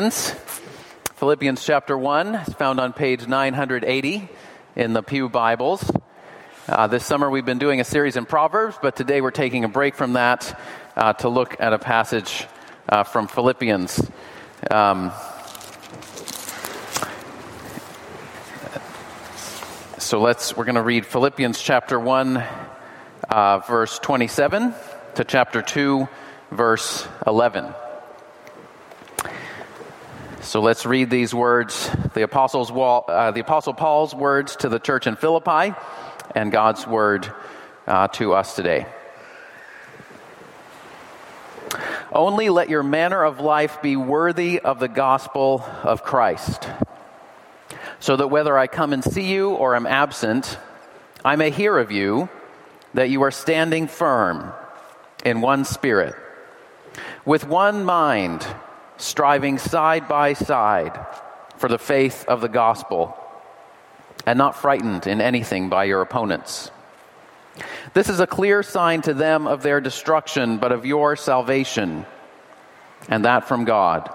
Philippians chapter 1 is found on page 980 in the Pew Bibles. Uh, this summer we've been doing a series in Proverbs, but today we're taking a break from that uh, to look at a passage uh, from Philippians. Um, so let's we're going to read Philippians chapter 1 uh, verse 27 to chapter 2 verse 11. So let's read these words, the, Apostles, uh, the Apostle Paul's words to the church in Philippi, and God's word uh, to us today. Only let your manner of life be worthy of the gospel of Christ, so that whether I come and see you or am absent, I may hear of you that you are standing firm in one spirit, with one mind striving side by side for the faith of the gospel, and not frightened in anything by your opponents. This is a clear sign to them of their destruction, but of your salvation, and that from God.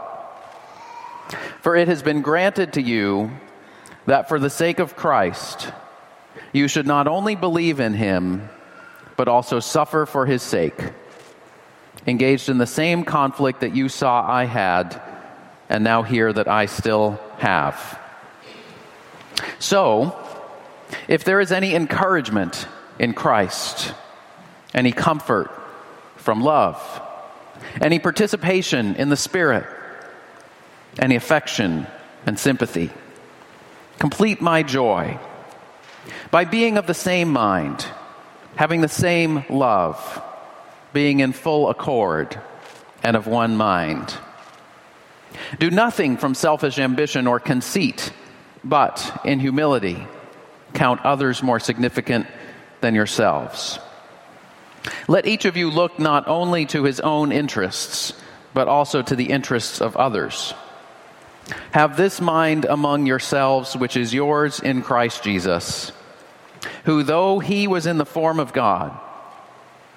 For it has been granted to you that for the sake of Christ, you should not only believe in him, but also suffer for his sake engaged in the same conflict that you saw I had, and now hear that I still have. So, if there is any encouragement in Christ, any comfort from love, any participation in the Spirit, any affection and sympathy, complete my joy by being of the same mind, having the same love being in full accord and of one mind. Do nothing from selfish ambition or conceit, but in humility count others more significant than yourselves. Let each of you look not only to his own interests, but also to the interests of others. Have this mind among yourselves, which is yours in Christ Jesus, who, though he was in the form of God,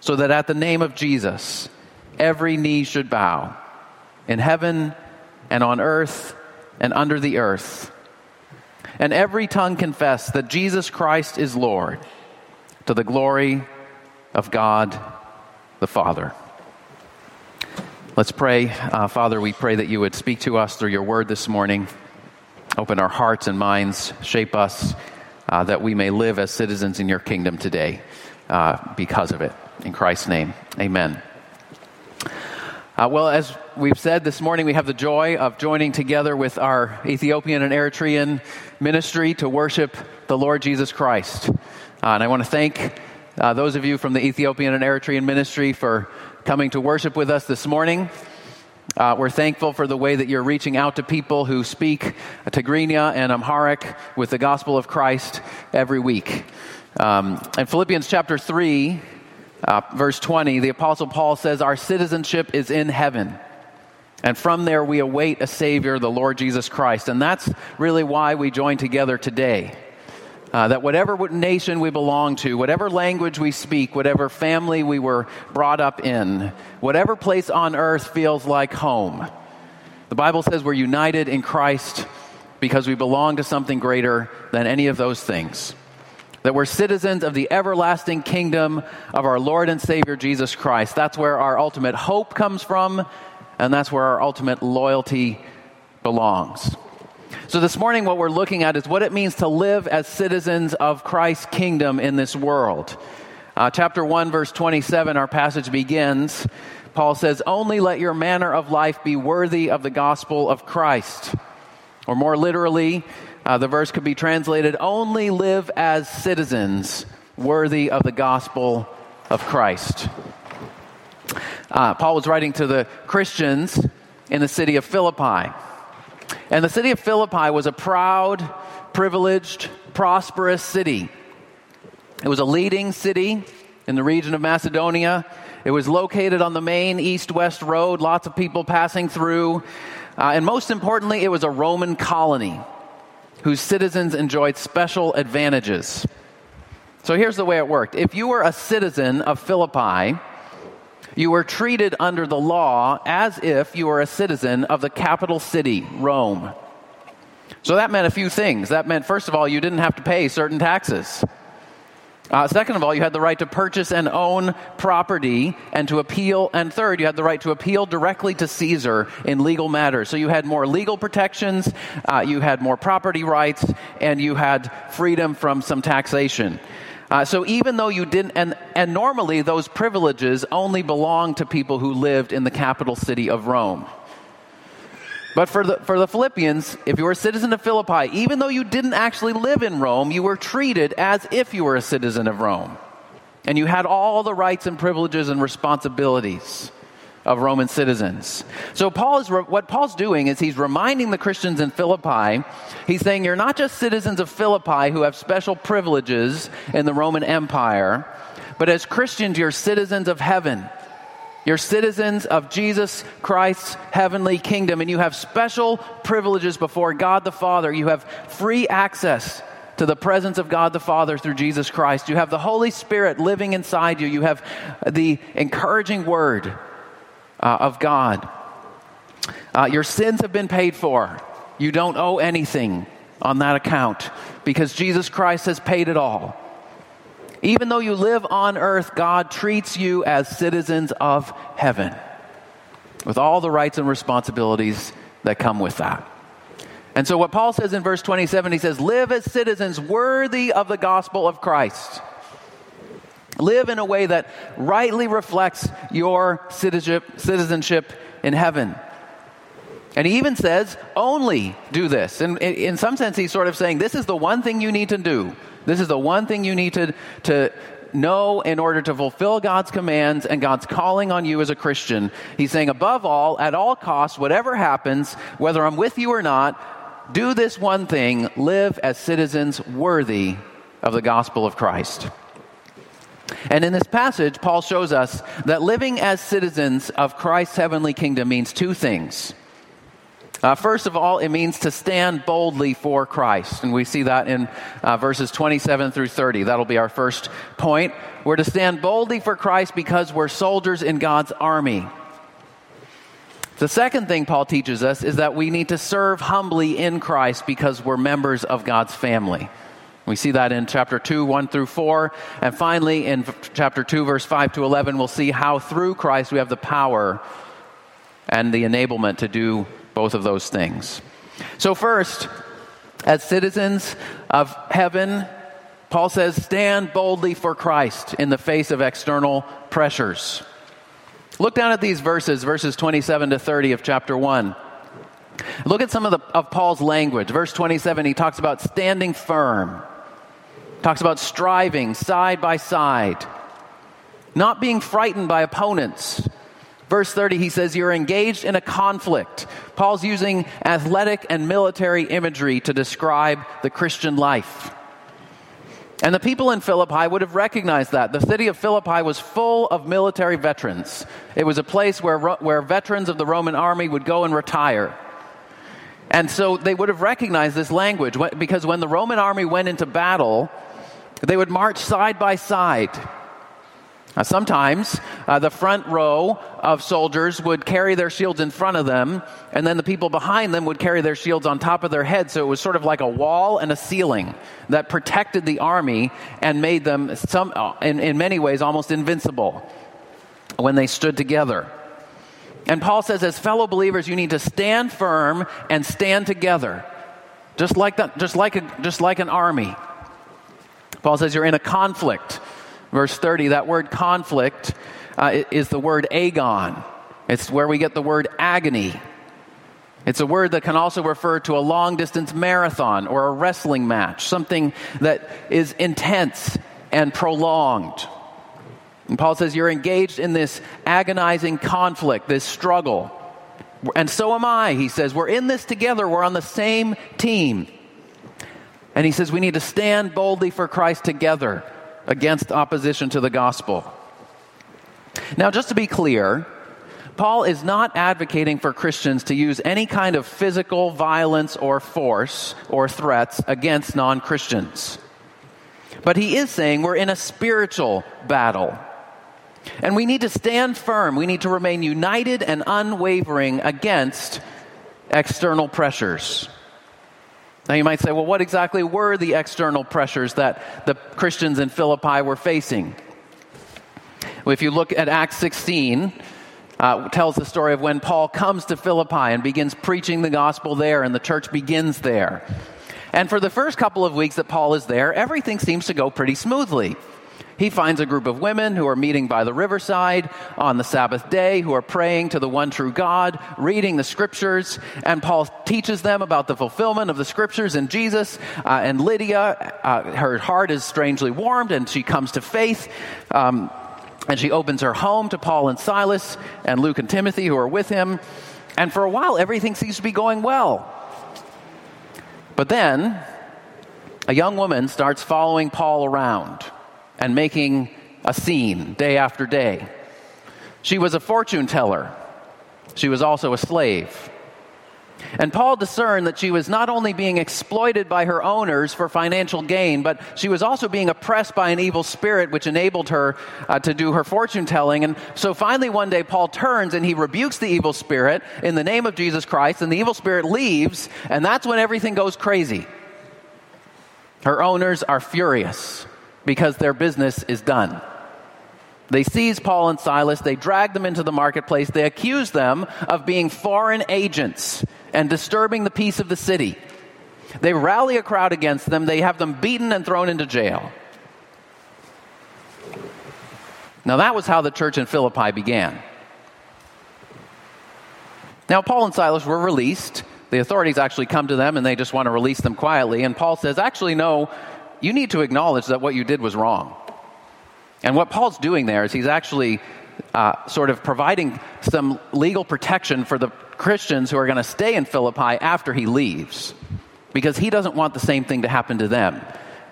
so that at the name of Jesus, every knee should bow in heaven and on earth and under the earth, and every tongue confess that Jesus Christ is Lord to the glory of God the Father. Let's pray. Uh, Father, we pray that you would speak to us through your word this morning. Open our hearts and minds, shape us, uh, that we may live as citizens in your kingdom today uh, because of it. In Christ's name, amen. Uh, well, as we've said this morning, we have the joy of joining together with our Ethiopian and Eritrean ministry to worship the Lord Jesus Christ. Uh, and I want to thank uh, those of you from the Ethiopian and Eritrean ministry for coming to worship with us this morning. Uh, we're thankful for the way that you're reaching out to people who speak Tigrinya and Amharic with the gospel of Christ every week. Um, in Philippians chapter 3, uh, verse 20, the Apostle Paul says, Our citizenship is in heaven. And from there, we await a Savior, the Lord Jesus Christ. And that's really why we join together today. Uh, that whatever nation we belong to, whatever language we speak, whatever family we were brought up in, whatever place on earth feels like home, the Bible says we're united in Christ because we belong to something greater than any of those things that we're citizens of the everlasting kingdom of our Lord and Savior Jesus Christ. That's where our ultimate hope comes from, and that's where our ultimate loyalty belongs. So, this morning, what we're looking at is what it means to live as citizens of Christ's kingdom in this world. Uh, chapter 1, verse 27, our passage begins. Paul says, Only let your manner of life be worthy of the gospel of Christ. Or more literally, uh, the verse could be translated only live as citizens worthy of the gospel of Christ. Uh, Paul was writing to the Christians in the city of Philippi. And the city of Philippi was a proud, privileged, prosperous city. It was a leading city in the region of Macedonia. It was located on the main east west road, lots of people passing through. Uh, and most importantly, it was a Roman colony whose citizens enjoyed special advantages. So here's the way it worked if you were a citizen of Philippi, you were treated under the law as if you were a citizen of the capital city, Rome. So that meant a few things. That meant, first of all, you didn't have to pay certain taxes. Uh, second of all, you had the right to purchase and own property and to appeal. And third, you had the right to appeal directly to Caesar in legal matters. So you had more legal protections, uh, you had more property rights, and you had freedom from some taxation. Uh, so even though you didn't, and, and normally those privileges only belonged to people who lived in the capital city of Rome. But for the, for the Philippians, if you were a citizen of Philippi, even though you didn't actually live in Rome, you were treated as if you were a citizen of Rome. And you had all the rights and privileges and responsibilities of Roman citizens. So Paul is what Paul's doing is he's reminding the Christians in Philippi. He's saying you're not just citizens of Philippi who have special privileges in the Roman Empire, but as Christians you're citizens of heaven. You're citizens of Jesus Christ's heavenly kingdom, and you have special privileges before God the Father. You have free access to the presence of God the Father through Jesus Christ. You have the Holy Spirit living inside you. You have the encouraging word uh, of God. Uh, your sins have been paid for. You don't owe anything on that account because Jesus Christ has paid it all. Even though you live on earth, God treats you as citizens of heaven with all the rights and responsibilities that come with that. And so, what Paul says in verse 27, he says, Live as citizens worthy of the gospel of Christ. Live in a way that rightly reflects your citizenship, in heaven. And he even says, only do this. And in some sense, he's sort of saying, this is the one thing you need to do. This is the one thing you need to, to know in order to fulfill God's commands and God's calling on you as a Christian. He's saying, above all, at all costs, whatever happens, whether I'm with you or not, do this one thing live as citizens worthy of the gospel of Christ. And in this passage, Paul shows us that living as citizens of Christ's heavenly kingdom means two things. Uh, first of all, it means to stand boldly for Christ. And we see that in uh, verses 27 through 30. That'll be our first point. We're to stand boldly for Christ because we're soldiers in God's army. The second thing Paul teaches us is that we need to serve humbly in Christ because we're members of God's family. We see that in chapter 2, 1 through 4. And finally, in chapter 2, verse 5 to 11, we'll see how through Christ we have the power and the enablement to do both of those things. So, first, as citizens of heaven, Paul says, stand boldly for Christ in the face of external pressures. Look down at these verses, verses 27 to 30 of chapter 1. Look at some of, the, of Paul's language. Verse 27, he talks about standing firm, talks about striving side by side, not being frightened by opponents, Verse 30, he says, You're engaged in a conflict. Paul's using athletic and military imagery to describe the Christian life. And the people in Philippi would have recognized that. The city of Philippi was full of military veterans. It was a place where, where veterans of the Roman army would go and retire. And so they would have recognized this language because when the Roman army went into battle, they would march side by side sometimes uh, the front row of soldiers would carry their shields in front of them, and then the people behind them would carry their shields on top of their heads. So it was sort of like a wall and a ceiling that protected the army and made them, some, uh, in, in many ways, almost invincible when they stood together. And Paul says, as fellow believers, you need to stand firm and stand together, just like, that, just like, a, just like an army. Paul says, you're in a conflict. Verse 30, that word conflict uh, is the word agon. It's where we get the word agony. It's a word that can also refer to a long distance marathon or a wrestling match, something that is intense and prolonged. And Paul says you're engaged in this agonizing conflict, this struggle. And so am I, he says. We're in this together, we're on the same team. And he says we need to stand boldly for Christ together against opposition to the gospel. Now, just to be clear, Paul is not advocating for Christians to use any kind of physical violence or force or threats against non Christians. But he is saying we're in a spiritual battle. And we need to stand firm. We need to remain united and unwavering against external pressures. Now, you might say, well, what exactly were the external pressures that the Christians in Philippi were facing? Well, if you look at Acts 16, uh, tells the story of when Paul comes to Philippi and begins preaching the gospel there, and the church begins there. And for the first couple of weeks that Paul is there, everything seems to go pretty smoothly. He finds a group of women who are meeting by the riverside on the Sabbath day, who are praying to the one true God, reading the scriptures, and Paul teaches them about the fulfillment of the scriptures in Jesus. Uh, and Lydia, uh, her heart is strangely warmed, and she comes to faith. Um, and she opens her home to Paul and Silas and Luke and Timothy, who are with him. And for a while, everything seems to be going well. But then, a young woman starts following Paul around and making a scene day after day. She was a fortune teller, she was also a slave. And Paul discerned that she was not only being exploited by her owners for financial gain, but she was also being oppressed by an evil spirit which enabled her uh, to do her fortune telling. And so finally, one day, Paul turns and he rebukes the evil spirit in the name of Jesus Christ, and the evil spirit leaves, and that's when everything goes crazy. Her owners are furious because their business is done. They seize Paul and Silas, they drag them into the marketplace, they accuse them of being foreign agents and disturbing the peace of the city. They rally a crowd against them, they have them beaten and thrown into jail. Now, that was how the church in Philippi began. Now, Paul and Silas were released. The authorities actually come to them and they just want to release them quietly. And Paul says, Actually, no, you need to acknowledge that what you did was wrong. And what Paul's doing there is he's actually uh, sort of providing some legal protection for the Christians who are going to stay in Philippi after he leaves because he doesn't want the same thing to happen to them.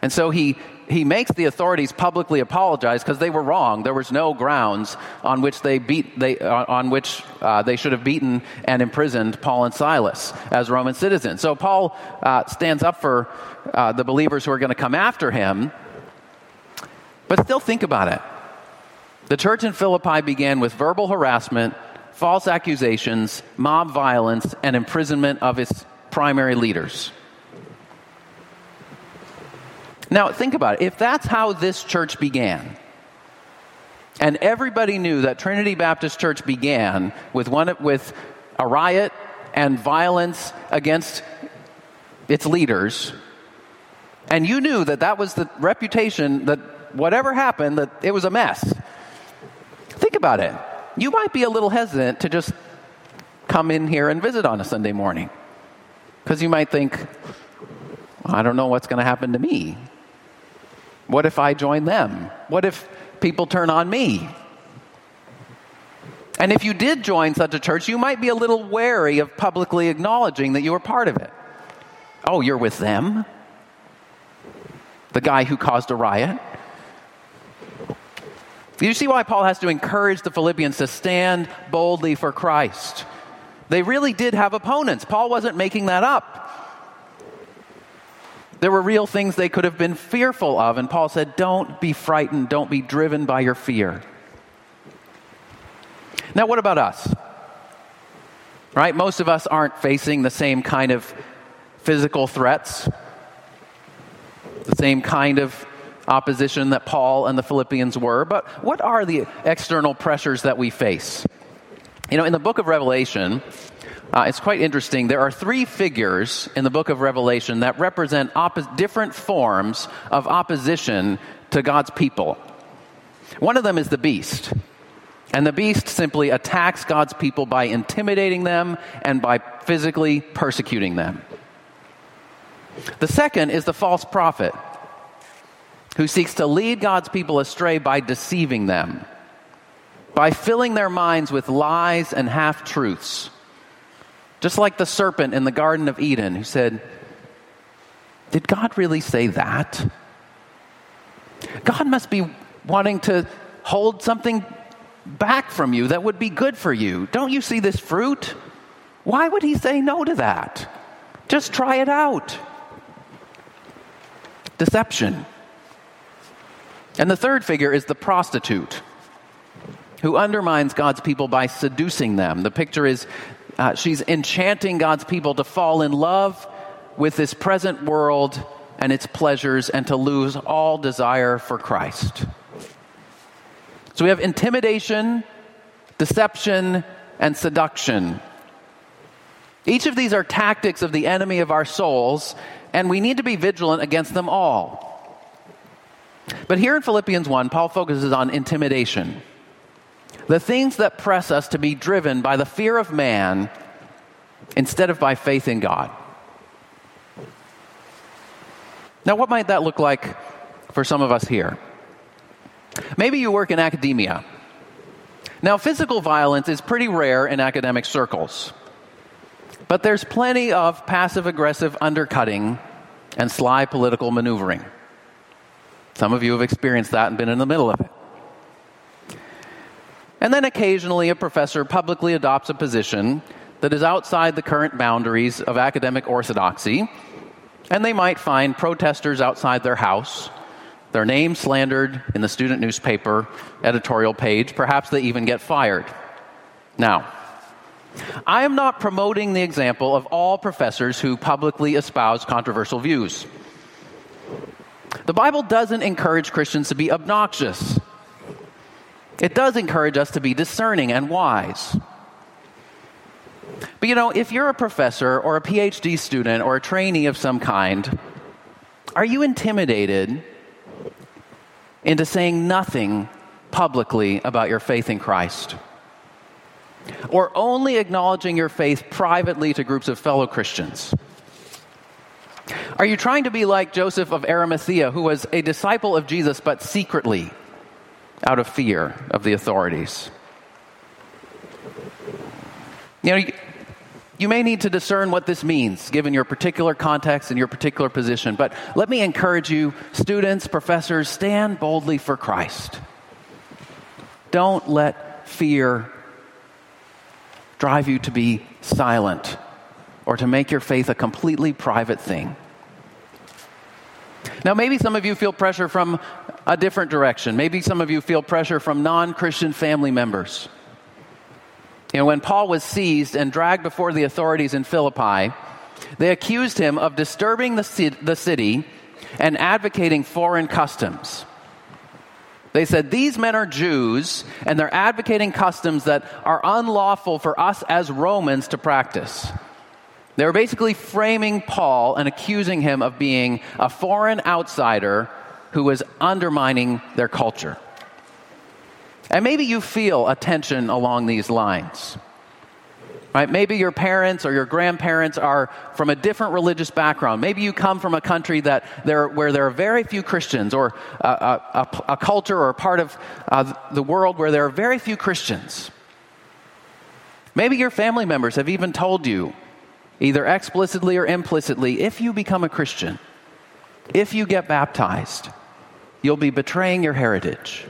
And so he, he makes the authorities publicly apologize because they were wrong. There was no grounds on which they beat they uh, on which uh, they should have beaten and imprisoned Paul and Silas as Roman citizens. So Paul uh, stands up for uh, the believers who are going to come after him. But still, think about it. The church in Philippi began with verbal harassment false accusations, mob violence, and imprisonment of its primary leaders. Now, think about it. If that's how this church began, and everybody knew that Trinity Baptist Church began with, one, with a riot and violence against its leaders, and you knew that that was the reputation that whatever happened, that it was a mess. Think about it you might be a little hesitant to just come in here and visit on a Sunday morning. Because you might think, I don't know what's going to happen to me. What if I join them? What if people turn on me? And if you did join such a church, you might be a little wary of publicly acknowledging that you were part of it. Oh, you're with them? The guy who caused a riot? You see why Paul has to encourage the Philippians to stand boldly for Christ. They really did have opponents. Paul wasn't making that up. There were real things they could have been fearful of, and Paul said, Don't be frightened, don't be driven by your fear. Now, what about us? Right? Most of us aren't facing the same kind of physical threats, the same kind of opposition that Paul and the Philippians were, but what are the external pressures that we face? You know, in the book of Revelation, uh, it's quite interesting. There are three figures in the book of Revelation that represent oppo- different forms of opposition to God's people. One of them is the beast. And the beast simply attacks God's people by intimidating them and by physically persecuting them. The second is the false prophet who seeks to lead God's people astray by deceiving them, by filling their minds with lies and half truths. Just like the serpent in the Garden of Eden who said, Did God really say that? God must be wanting to hold something back from you that would be good for you. Don't you see this fruit? Why would he say no to that? Just try it out. Deception. And the third figure is the prostitute who undermines God's people by seducing them. The picture is uh, she's enchanting God's people to fall in love with this present world and its pleasures and to lose all desire for Christ. So we have intimidation, deception, and seduction. Each of these are tactics of the enemy of our souls, and we need to be vigilant against them all. But here in Philippians 1, Paul focuses on intimidation. The things that press us to be driven by the fear of man instead of by faith in God. Now, what might that look like for some of us here? Maybe you work in academia. Now, physical violence is pretty rare in academic circles, but there's plenty of passive aggressive undercutting and sly political maneuvering. Some of you have experienced that and been in the middle of it. And then occasionally a professor publicly adopts a position that is outside the current boundaries of academic orthodoxy and they might find protesters outside their house, their name slandered in the student newspaper editorial page. Perhaps they even get fired. Now, I am not promoting the example of all professors who publicly espouse controversial views. The Bible doesn't encourage Christians to be obnoxious. It does encourage us to be discerning and wise. But you know, if you're a professor or a PhD student or a trainee of some kind, are you intimidated into saying nothing publicly about your faith in Christ? Or only acknowledging your faith privately to groups of fellow Christians? Are you trying to be like Joseph of Arimathea, who was a disciple of Jesus but secretly out of fear of the authorities? You know, you may need to discern what this means given your particular context and your particular position, but let me encourage you, students, professors, stand boldly for Christ. Don't let fear drive you to be silent or to make your faith a completely private thing. Now, maybe some of you feel pressure from a different direction. Maybe some of you feel pressure from non Christian family members. You know, when Paul was seized and dragged before the authorities in Philippi, they accused him of disturbing the, the city and advocating foreign customs. They said, These men are Jews, and they're advocating customs that are unlawful for us as Romans to practice. They were basically framing Paul and accusing him of being a foreign outsider who was undermining their culture. And maybe you feel a tension along these lines. Right? Maybe your parents or your grandparents are from a different religious background. Maybe you come from a country that there, where there are very few Christians, or a, a, a culture or a part of uh, the world where there are very few Christians. Maybe your family members have even told you, either explicitly or implicitly, if you become a Christian, if you get baptized, you'll be betraying your heritage.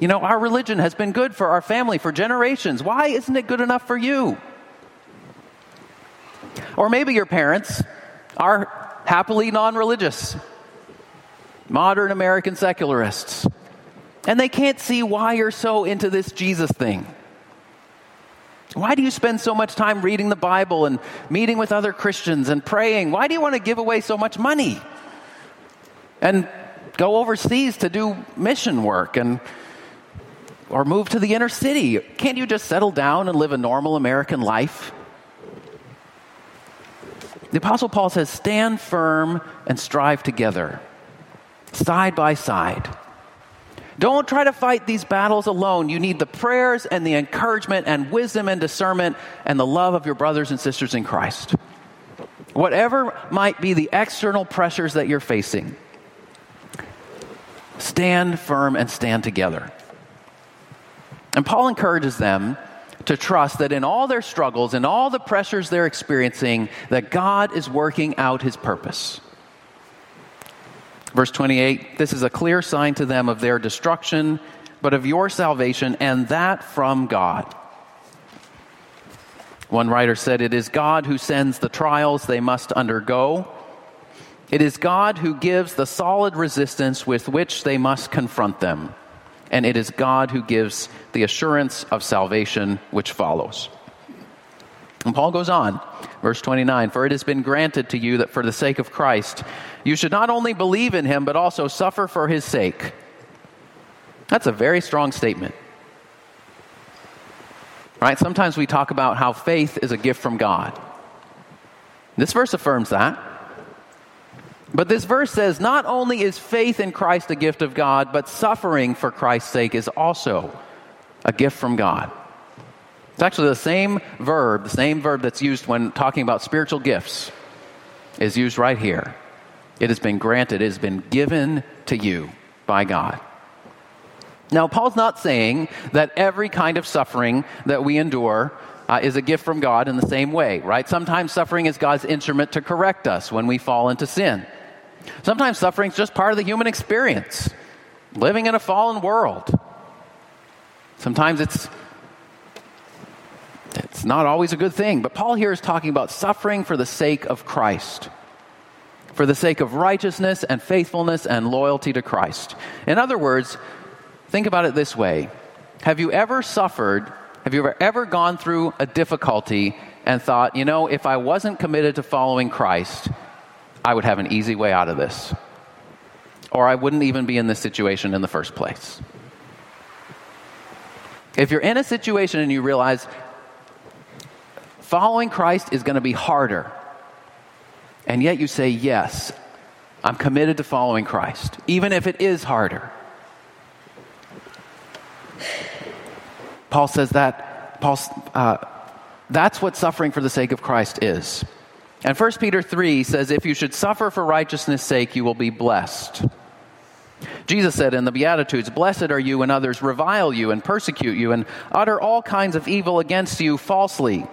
You know, our religion has been good for our family for generations. Why isn't it good enough for you? Or maybe your parents are happily non religious, modern American secularists, and they can't see why you're so into this Jesus thing. Why do you spend so much time reading the Bible and meeting with other Christians and praying? Why do you want to give away so much money? And go overseas to do mission work and or move to the inner city. Can't you just settle down and live a normal American life? The Apostle Paul says, Stand firm and strive together, side by side. Don't try to fight these battles alone. You need the prayers and the encouragement and wisdom and discernment and the love of your brothers and sisters in Christ. Whatever might be the external pressures that you're facing, stand firm and stand together. And Paul encourages them to trust that in all their struggles and all the pressures they're experiencing, that God is working out his purpose. Verse 28 This is a clear sign to them of their destruction, but of your salvation, and that from God. One writer said, It is God who sends the trials they must undergo. It is God who gives the solid resistance with which they must confront them. And it is God who gives the assurance of salvation which follows. And Paul goes on, verse 29 For it has been granted to you that for the sake of Christ, you should not only believe in him, but also suffer for his sake. That's a very strong statement. Right? Sometimes we talk about how faith is a gift from God. This verse affirms that. But this verse says not only is faith in Christ a gift of God, but suffering for Christ's sake is also a gift from God. It's actually the same verb, the same verb that's used when talking about spiritual gifts, is used right here. It has been granted, it has been given to you by God. Now, Paul's not saying that every kind of suffering that we endure uh, is a gift from God in the same way, right? Sometimes suffering is God's instrument to correct us when we fall into sin. Sometimes suffering is just part of the human experience, living in a fallen world. Sometimes it's it's not always a good thing, but Paul here is talking about suffering for the sake of Christ. For the sake of righteousness and faithfulness and loyalty to Christ. In other words, Think about it this way Have you ever suffered, have you ever, ever gone through a difficulty and thought, you know, if I wasn't committed to following Christ, I would have an easy way out of this? Or I wouldn't even be in this situation in the first place. If you're in a situation and you realize following Christ is going to be harder, and yet you say, Yes, I'm committed to following Christ, even if it is harder. Paul says that, Paul, uh, that's what suffering for the sake of Christ is. And 1 Peter 3 says, If you should suffer for righteousness' sake, you will be blessed. Jesus said in the Beatitudes, Blessed are you when others revile you and persecute you and utter all kinds of evil against you falsely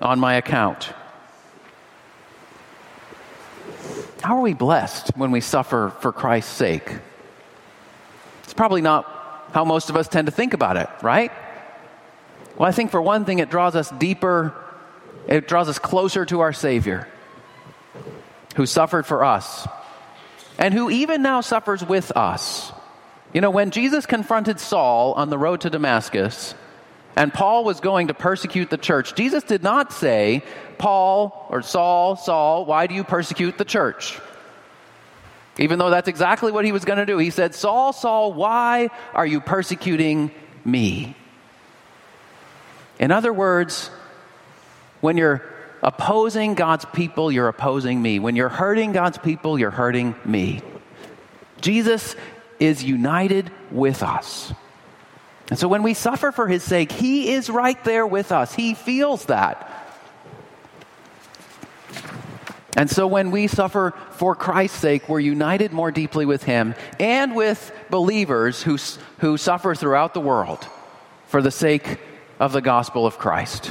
on my account. How are we blessed when we suffer for Christ's sake? It's probably not how most of us tend to think about it, right? Well, I think for one thing, it draws us deeper, it draws us closer to our Savior, who suffered for us, and who even now suffers with us. You know, when Jesus confronted Saul on the road to Damascus, and Paul was going to persecute the church, Jesus did not say, Paul or Saul, Saul, why do you persecute the church? Even though that's exactly what he was going to do. He said, Saul, Saul, why are you persecuting me? In other words, when you're opposing God's people, you're opposing me. When you're hurting God's people, you're hurting me. Jesus is united with us. And so when we suffer for his sake, he is right there with us. He feels that. And so when we suffer for Christ's sake, we're united more deeply with him and with believers who, who suffer throughout the world for the sake of the gospel of Christ.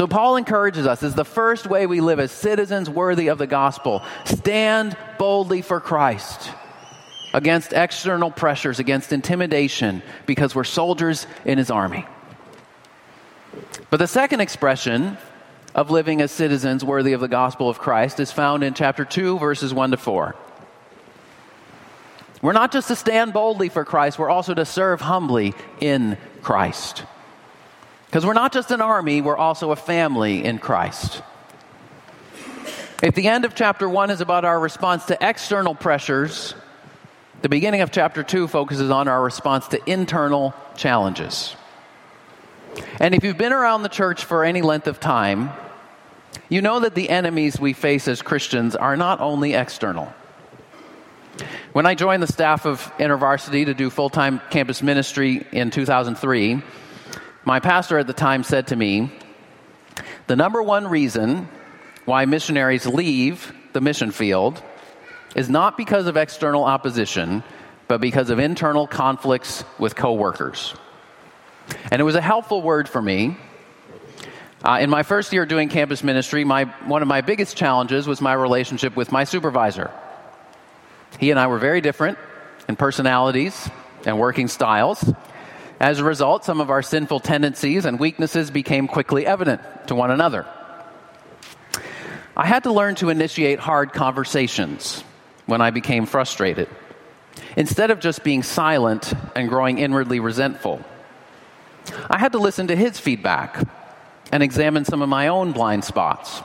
So, Paul encourages us as the first way we live as citizens worthy of the gospel stand boldly for Christ against external pressures, against intimidation, because we're soldiers in his army. But the second expression of living as citizens worthy of the gospel of Christ is found in chapter 2, verses 1 to 4. We're not just to stand boldly for Christ, we're also to serve humbly in Christ. Because we're not just an army, we're also a family in Christ. If the end of chapter 1 is about our response to external pressures, the beginning of chapter 2 focuses on our response to internal challenges. And if you've been around the church for any length of time, you know that the enemies we face as Christians are not only external. When I joined the staff of InterVarsity to do full time campus ministry in 2003, my pastor at the time said to me, The number one reason why missionaries leave the mission field is not because of external opposition, but because of internal conflicts with coworkers. And it was a helpful word for me. Uh, in my first year doing campus ministry, my, one of my biggest challenges was my relationship with my supervisor. He and I were very different in personalities and working styles. As a result, some of our sinful tendencies and weaknesses became quickly evident to one another. I had to learn to initiate hard conversations when I became frustrated, instead of just being silent and growing inwardly resentful. I had to listen to his feedback and examine some of my own blind spots.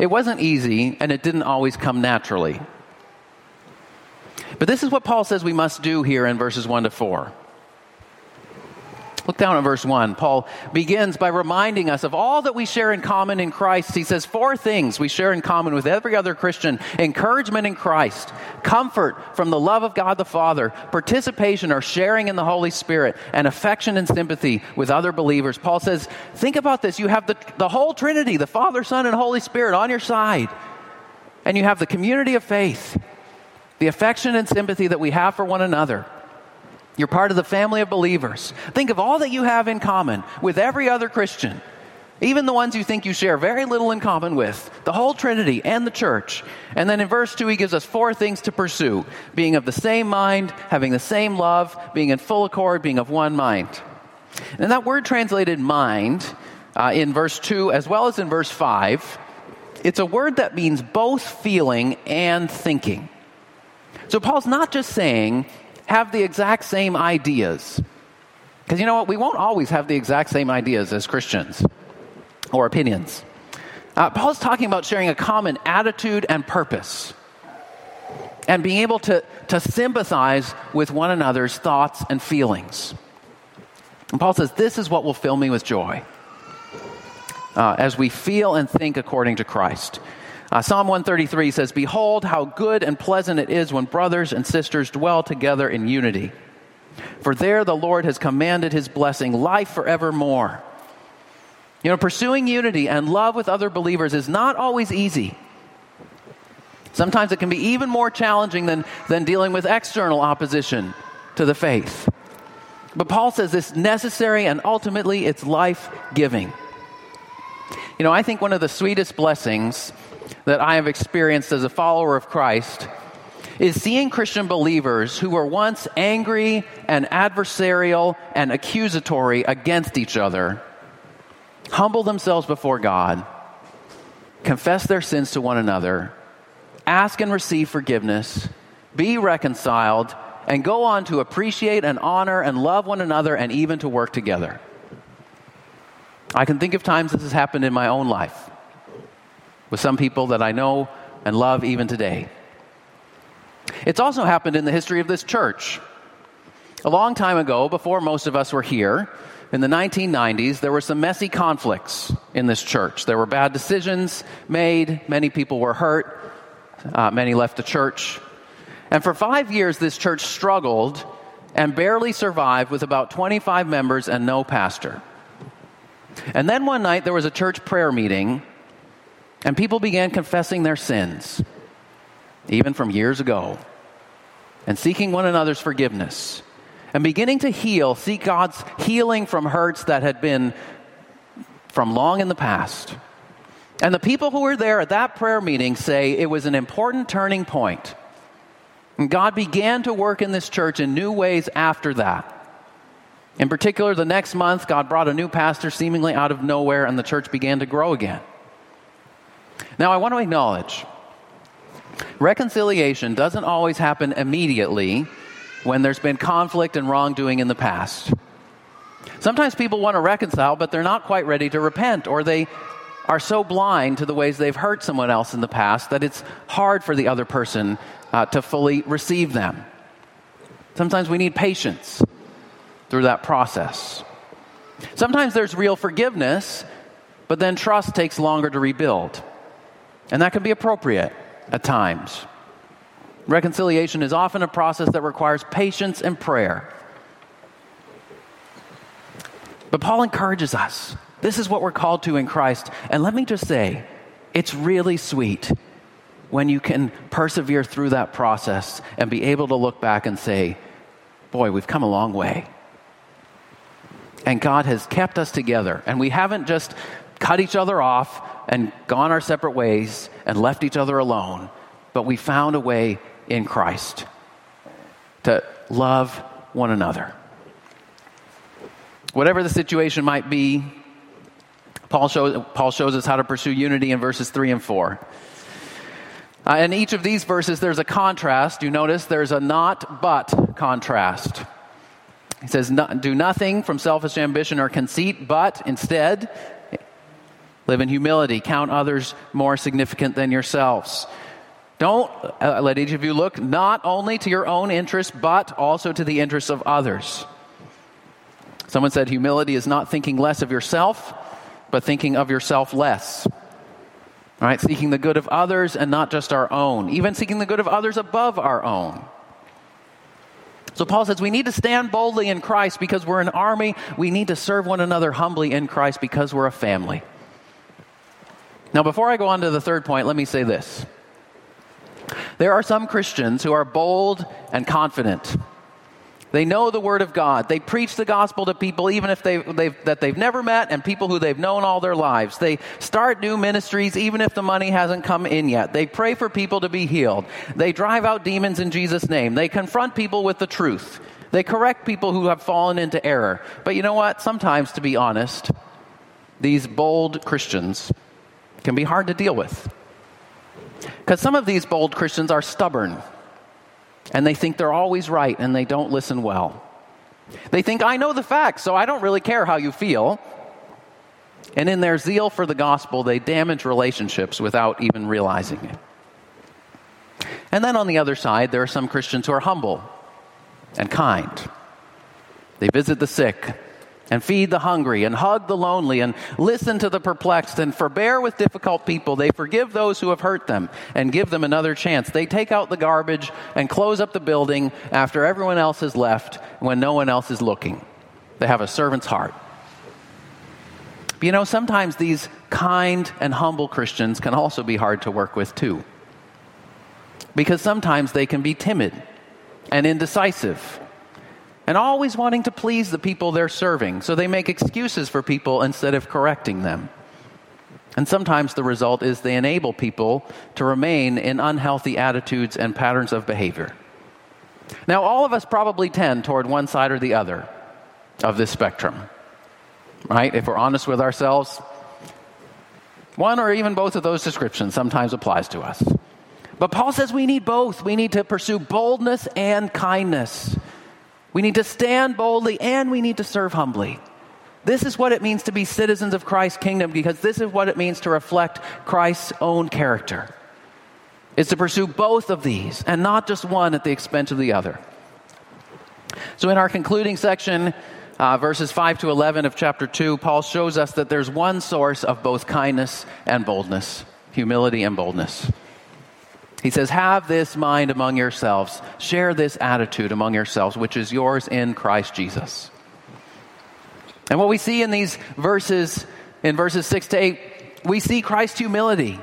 It wasn't easy, and it didn't always come naturally. But this is what Paul says we must do here in verses 1 to 4. Look down at verse 1. Paul begins by reminding us of all that we share in common in Christ. He says four things we share in common with every other Christian encouragement in Christ, comfort from the love of God the Father, participation or sharing in the Holy Spirit, and affection and sympathy with other believers. Paul says, Think about this. You have the, the whole Trinity, the Father, Son, and Holy Spirit on your side, and you have the community of faith, the affection and sympathy that we have for one another. You're part of the family of believers. Think of all that you have in common with every other Christian, even the ones you think you share very little in common with, the whole Trinity and the church. And then in verse 2, he gives us four things to pursue being of the same mind, having the same love, being in full accord, being of one mind. And that word translated mind uh, in verse 2 as well as in verse 5, it's a word that means both feeling and thinking. So Paul's not just saying have the exact same ideas. Because you know what? We won't always have the exact same ideas as Christians or opinions. Uh, Paul's talking about sharing a common attitude and purpose and being able to, to sympathize with one another's thoughts and feelings. And Paul says, This is what will fill me with joy uh, as we feel and think according to Christ. Uh, Psalm 133 says, Behold, how good and pleasant it is when brothers and sisters dwell together in unity. For there the Lord has commanded his blessing, life forevermore. You know, pursuing unity and love with other believers is not always easy. Sometimes it can be even more challenging than, than dealing with external opposition to the faith. But Paul says it's necessary and ultimately it's life giving. You know, I think one of the sweetest blessings that I have experienced as a follower of Christ is seeing Christian believers who were once angry and adversarial and accusatory against each other humble themselves before God, confess their sins to one another, ask and receive forgiveness, be reconciled, and go on to appreciate and honor and love one another and even to work together. I can think of times this has happened in my own life with some people that I know and love even today. It's also happened in the history of this church. A long time ago, before most of us were here, in the 1990s, there were some messy conflicts in this church. There were bad decisions made, many people were hurt, uh, many left the church. And for five years, this church struggled and barely survived with about 25 members and no pastor. And then one night, there was a church prayer meeting and people began confessing their sins, even from years ago, and seeking one another's forgiveness, and beginning to heal, seek God's healing from hurts that had been from long in the past. And the people who were there at that prayer meeting say it was an important turning point. And God began to work in this church in new ways after that. In particular, the next month, God brought a new pastor seemingly out of nowhere, and the church began to grow again. Now, I want to acknowledge reconciliation doesn't always happen immediately when there's been conflict and wrongdoing in the past. Sometimes people want to reconcile, but they're not quite ready to repent, or they are so blind to the ways they've hurt someone else in the past that it's hard for the other person uh, to fully receive them. Sometimes we need patience through that process. Sometimes there's real forgiveness, but then trust takes longer to rebuild. And that can be appropriate at times. Reconciliation is often a process that requires patience and prayer. But Paul encourages us. This is what we're called to in Christ. And let me just say, it's really sweet when you can persevere through that process and be able to look back and say, boy, we've come a long way. And God has kept us together. And we haven't just cut each other off and gone our separate ways and left each other alone, but we found a way in Christ to love one another. Whatever the situation might be, Paul shows, Paul shows us how to pursue unity in verses 3 and 4. Uh, in each of these verses, there's a contrast. You notice there's a not but contrast. He says, Do nothing from selfish ambition or conceit, but instead live in humility. Count others more significant than yourselves. Don't uh, let each of you look not only to your own interests, but also to the interests of others. Someone said humility is not thinking less of yourself, but thinking of yourself less. All right, seeking the good of others and not just our own, even seeking the good of others above our own. So Paul says we need to stand boldly in Christ because we're an army. We need to serve one another humbly in Christ because we're a family. Now, before I go on to the third point, let me say this. There are some Christians who are bold and confident. They know the Word of God. They preach the gospel to people even if they, they've, that they've never met and people who they've known all their lives. They start new ministries even if the money hasn't come in yet. They pray for people to be healed. They drive out demons in Jesus' name. They confront people with the truth. They correct people who have fallen into error. But you know what? Sometimes, to be honest, these bold Christians can be hard to deal with. Because some of these bold Christians are stubborn and they think they're always right and they don't listen well. They think, I know the facts, so I don't really care how you feel. And in their zeal for the gospel, they damage relationships without even realizing it. And then on the other side, there are some Christians who are humble and kind. They visit the sick, and feed the hungry and hug the lonely and listen to the perplexed and forbear with difficult people. They forgive those who have hurt them and give them another chance. They take out the garbage and close up the building after everyone else has left when no one else is looking. They have a servant's heart. But you know, sometimes these kind and humble Christians can also be hard to work with too. Because sometimes they can be timid and indecisive and always wanting to please the people they're serving. So they make excuses for people instead of correcting them. And sometimes the result is they enable people to remain in unhealthy attitudes and patterns of behavior. Now, all of us probably tend toward one side or the other of this spectrum, right? If we're honest with ourselves, one or even both of those descriptions sometimes applies to us. But Paul says we need both. We need to pursue boldness and kindness. We need to stand boldly and we need to serve humbly. This is what it means to be citizens of Christ's kingdom because this is what it means to reflect Christ's own character. Is to pursue both of these and not just one at the expense of the other. So, in our concluding section, uh, verses 5 to 11 of chapter 2, Paul shows us that there's one source of both kindness and boldness, humility and boldness. He says, Have this mind among yourselves, share this attitude among yourselves, which is yours in Christ Jesus. And what we see in these verses, in verses 6 to 8, we see Christ's humility.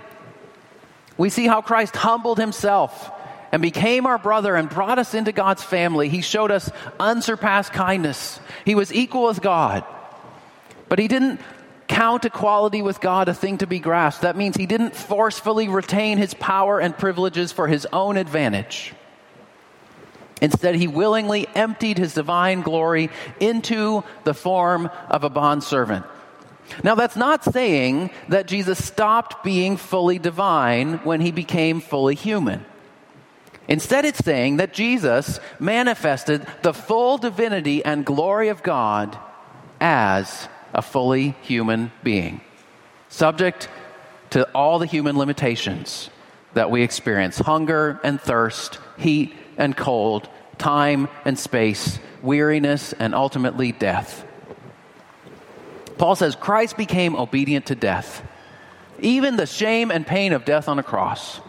We see how Christ humbled himself and became our brother and brought us into God's family. He showed us unsurpassed kindness. He was equal with God. But he didn't count equality with God a thing to be grasped. That means he didn't forcefully retain his power and privileges for his own advantage. Instead, he willingly emptied his divine glory into the form of a bondservant. Now, that's not saying that Jesus stopped being fully divine when he became fully human. Instead, it's saying that Jesus manifested the full divinity and glory of God as a fully human being, subject to all the human limitations that we experience hunger and thirst, heat and cold, time and space, weariness, and ultimately death. Paul says Christ became obedient to death, even the shame and pain of death on a cross.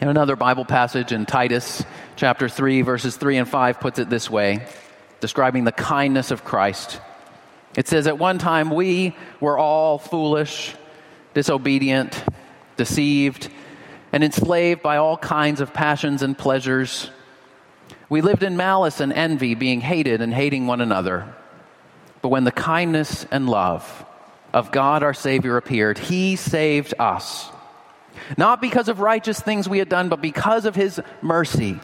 In another Bible passage in Titus chapter 3, verses 3 and 5 puts it this way describing the kindness of Christ. It says, At one time we were all foolish, disobedient, deceived, and enslaved by all kinds of passions and pleasures. We lived in malice and envy, being hated and hating one another. But when the kindness and love of God our Savior appeared, He saved us. Not because of righteous things we had done, but because of His mercy.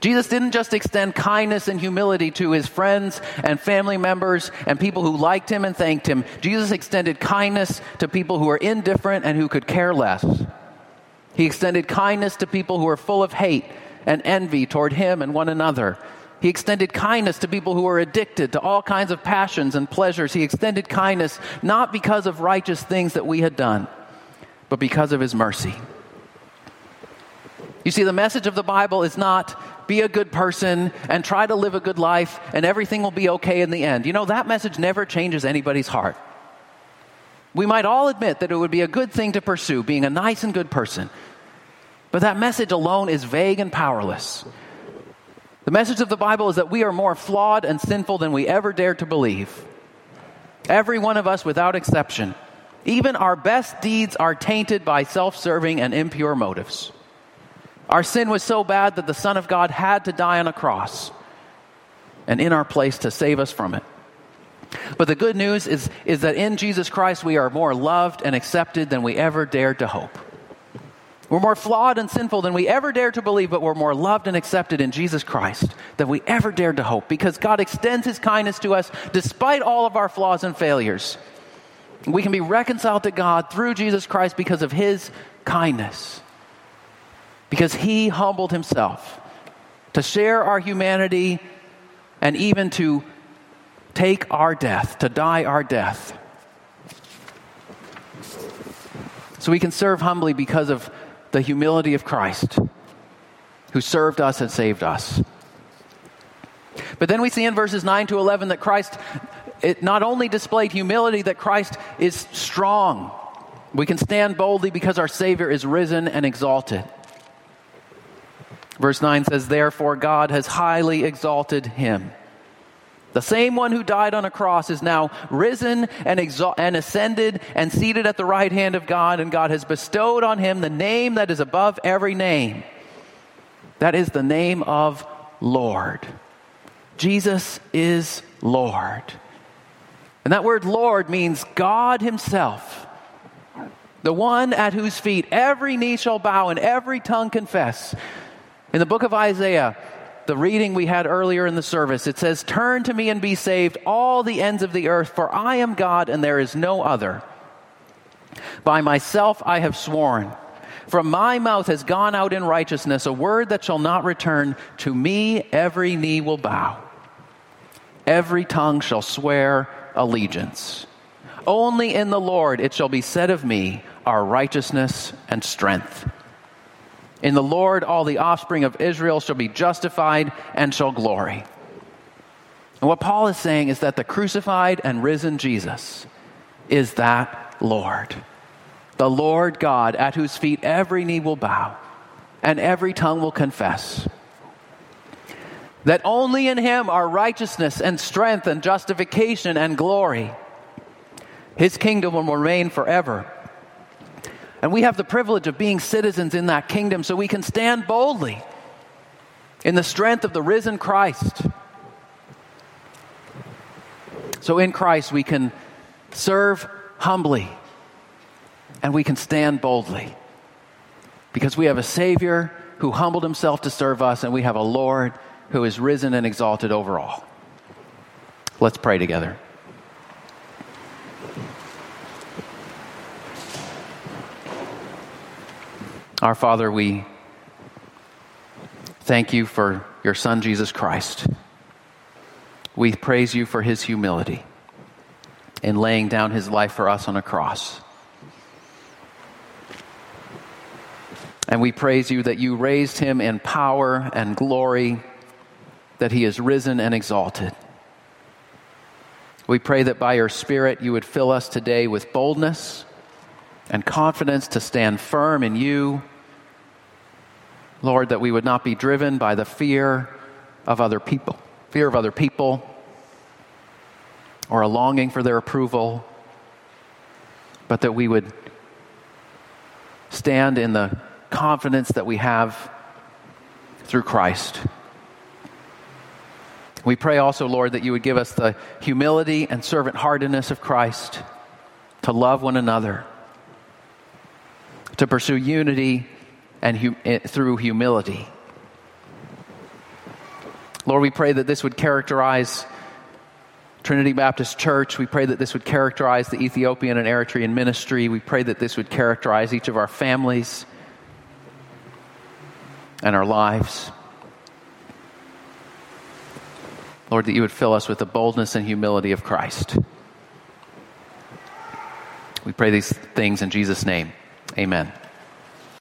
Jesus didn't just extend kindness and humility to his friends and family members and people who liked him and thanked him. Jesus extended kindness to people who were indifferent and who could care less. He extended kindness to people who were full of hate and envy toward him and one another. He extended kindness to people who were addicted to all kinds of passions and pleasures. He extended kindness not because of righteous things that we had done, but because of his mercy. You see, the message of the Bible is not be a good person and try to live a good life and everything will be okay in the end. You know, that message never changes anybody's heart. We might all admit that it would be a good thing to pursue, being a nice and good person. But that message alone is vague and powerless. The message of the Bible is that we are more flawed and sinful than we ever dared to believe. Every one of us, without exception. Even our best deeds are tainted by self serving and impure motives. Our sin was so bad that the Son of God had to die on a cross and in our place to save us from it. But the good news is, is that in Jesus Christ we are more loved and accepted than we ever dared to hope. We're more flawed and sinful than we ever dared to believe, but we're more loved and accepted in Jesus Christ than we ever dared to hope because God extends His kindness to us despite all of our flaws and failures. We can be reconciled to God through Jesus Christ because of His kindness. Because He humbled Himself to share our humanity and even to take our death, to die our death. So we can serve humbly because of the humility of Christ, who served us and saved us. But then we see in verses 9 to 11 that Christ it not only displayed humility, that Christ is strong. We can stand boldly because our Savior is risen and exalted. Verse 9 says, Therefore, God has highly exalted him. The same one who died on a cross is now risen and, and ascended and seated at the right hand of God, and God has bestowed on him the name that is above every name. That is the name of Lord. Jesus is Lord. And that word Lord means God Himself, the one at whose feet every knee shall bow and every tongue confess. In the book of Isaiah, the reading we had earlier in the service, it says, Turn to me and be saved, all the ends of the earth, for I am God and there is no other. By myself I have sworn. From my mouth has gone out in righteousness a word that shall not return. To me every knee will bow, every tongue shall swear allegiance. Only in the Lord it shall be said of me, our righteousness and strength. In the Lord, all the offspring of Israel shall be justified and shall glory. And what Paul is saying is that the crucified and risen Jesus is that Lord. The Lord God, at whose feet every knee will bow and every tongue will confess. That only in him are righteousness and strength and justification and glory. His kingdom will remain forever. And we have the privilege of being citizens in that kingdom so we can stand boldly in the strength of the risen Christ. So in Christ we can serve humbly and we can stand boldly because we have a Savior who humbled himself to serve us and we have a Lord who is risen and exalted over all. Let's pray together. Our Father, we thank you for your Son, Jesus Christ. We praise you for his humility in laying down his life for us on a cross. And we praise you that you raised him in power and glory, that he is risen and exalted. We pray that by your Spirit you would fill us today with boldness and confidence to stand firm in you. Lord, that we would not be driven by the fear of other people, fear of other people, or a longing for their approval, but that we would stand in the confidence that we have through Christ, We pray also, Lord, that you would give us the humility and servant heartedness of Christ to love one another, to pursue unity and hu- eh, through humility. Lord, we pray that this would characterize Trinity Baptist Church. We pray that this would characterize the Ethiopian and Eritrean ministry. We pray that this would characterize each of our families and our lives. Lord, that you would fill us with the boldness and humility of Christ. We pray these things in Jesus' name. Amen.